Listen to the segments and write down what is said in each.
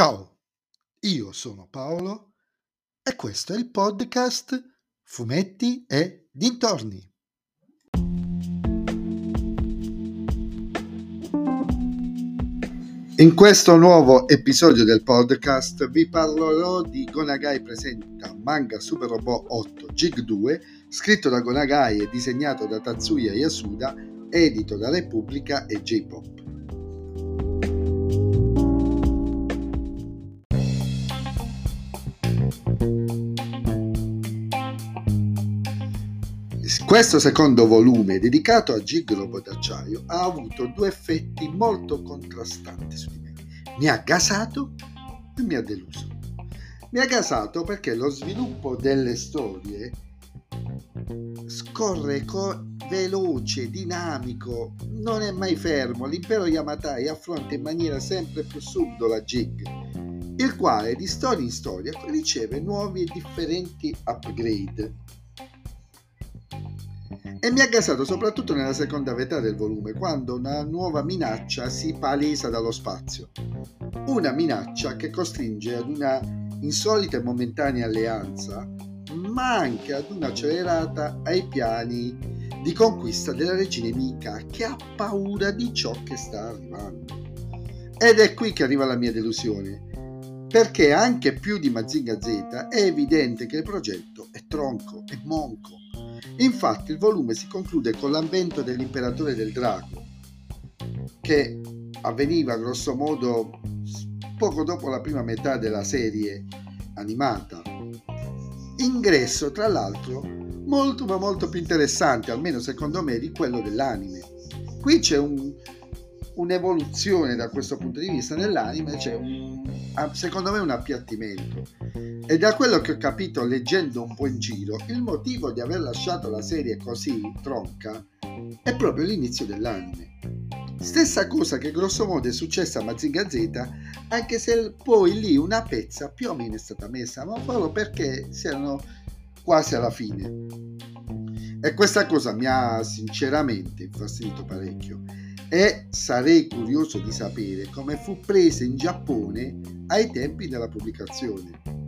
Ciao, io sono Paolo e questo è il podcast Fumetti e Dintorni. In questo nuovo episodio del podcast vi parlerò di Gonagai presenta Manga Super Robot 8 Jig 2, scritto da Gonagai e disegnato da Tatsuya Yasuda, edito da Repubblica e J-Pop. Questo secondo volume, dedicato a Gig Robot d'acciaio, ha avuto due effetti molto contrastanti su di me. Mi ha gasato e mi ha deluso. Mi ha gasato perché lo sviluppo delle storie scorre co- veloce, dinamico, non è mai fermo. L'impero Yamatai affronta in maniera sempre più subdola Jig, il quale di storia in storia riceve nuovi e differenti upgrade e mi ha gasato soprattutto nella seconda metà del volume, quando una nuova minaccia si palesa dallo spazio. Una minaccia che costringe ad una insolita e momentanea alleanza, ma anche ad un'accelerata ai piani di conquista della regina Mika che ha paura di ciò che sta arrivando. Ed è qui che arriva la mia delusione, perché anche più di Mazinga Z è evidente che il progetto è tronco, è monco, Infatti il volume si conclude con l'avvento dell'imperatore del drago, che avveniva grosso modo poco dopo la prima metà della serie animata. Ingresso, tra l'altro, molto ma molto più interessante, almeno secondo me, di quello dell'anime. Qui c'è un, un'evoluzione da questo punto di vista nell'anime, c'è un, secondo me un appiattimento. E da quello che ho capito leggendo un po' in giro, il motivo di aver lasciato la serie così tronca è proprio l'inizio dell'anime. Stessa cosa che grosso modo è successa a Mazinga Z, anche se poi lì una pezza più o meno è stata messa, ma solo perché si erano quasi alla fine. E questa cosa mi ha sinceramente infastidito parecchio e sarei curioso di sapere come fu presa in Giappone ai tempi della pubblicazione.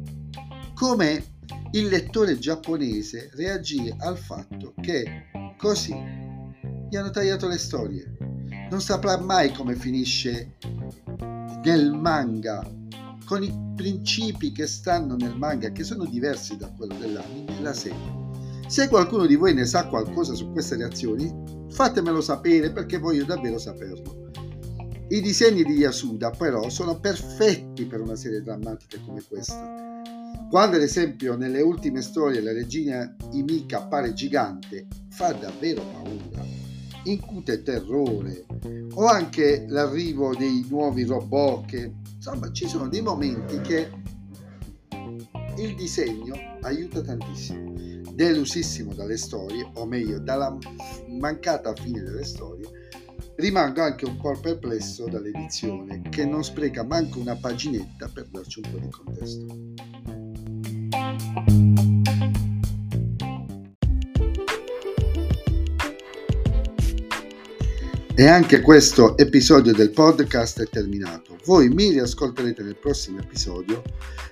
Come il lettore giapponese reagì al fatto che così gli hanno tagliato le storie. Non saprà mai come finisce nel manga con i principi che stanno nel manga che sono diversi da quello dell'anime e la serie. Se qualcuno di voi ne sa qualcosa su queste reazioni, Fatemelo sapere perché voglio davvero saperlo. I disegni di Yasuda però sono perfetti per una serie drammatica come questa. Quando ad esempio nelle ultime storie la regina Imika appare gigante, fa davvero paura, incute terrore, o anche l'arrivo dei nuovi robot che insomma ci sono dei momenti che il disegno aiuta tantissimo delusissimo dalle storie, o meglio dalla mancata fine delle storie, rimango anche un po' perplesso dall'edizione che non spreca manco una paginetta per darci un po' di contesto. E anche questo episodio del podcast è terminato. Voi mi riascolterete nel prossimo episodio.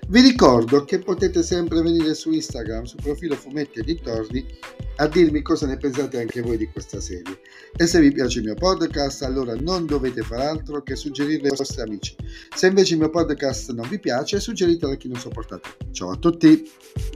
Vi ricordo che potete sempre venire su Instagram, sul profilo Fumetti e Dintorni, a dirmi cosa ne pensate anche voi di questa serie. E se vi piace il mio podcast, allora non dovete fare altro che suggerirlo ai vostri amici. Se invece il mio podcast non vi piace, suggeritelo a chi non sopportate. Ciao a tutti!